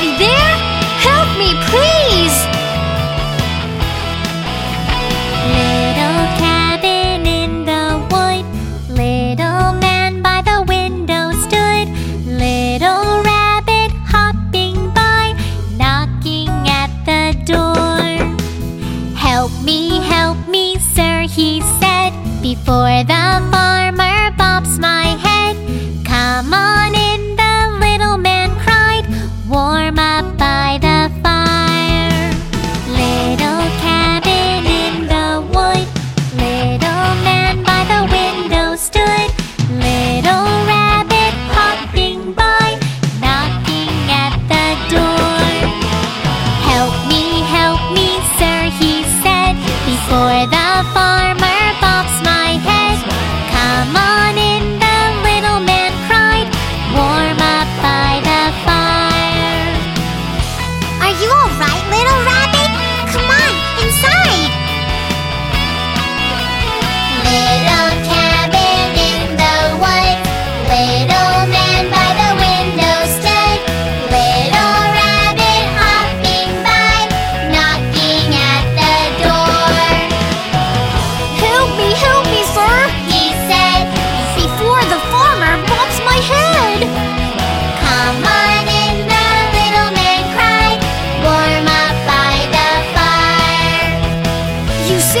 Anybody there? Help me, please! Little cabin in the wood, little man by the window stood, little rabbit hopping by, knocking at the door. Help me, help me.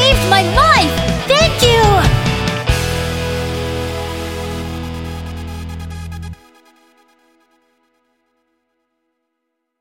saved my life!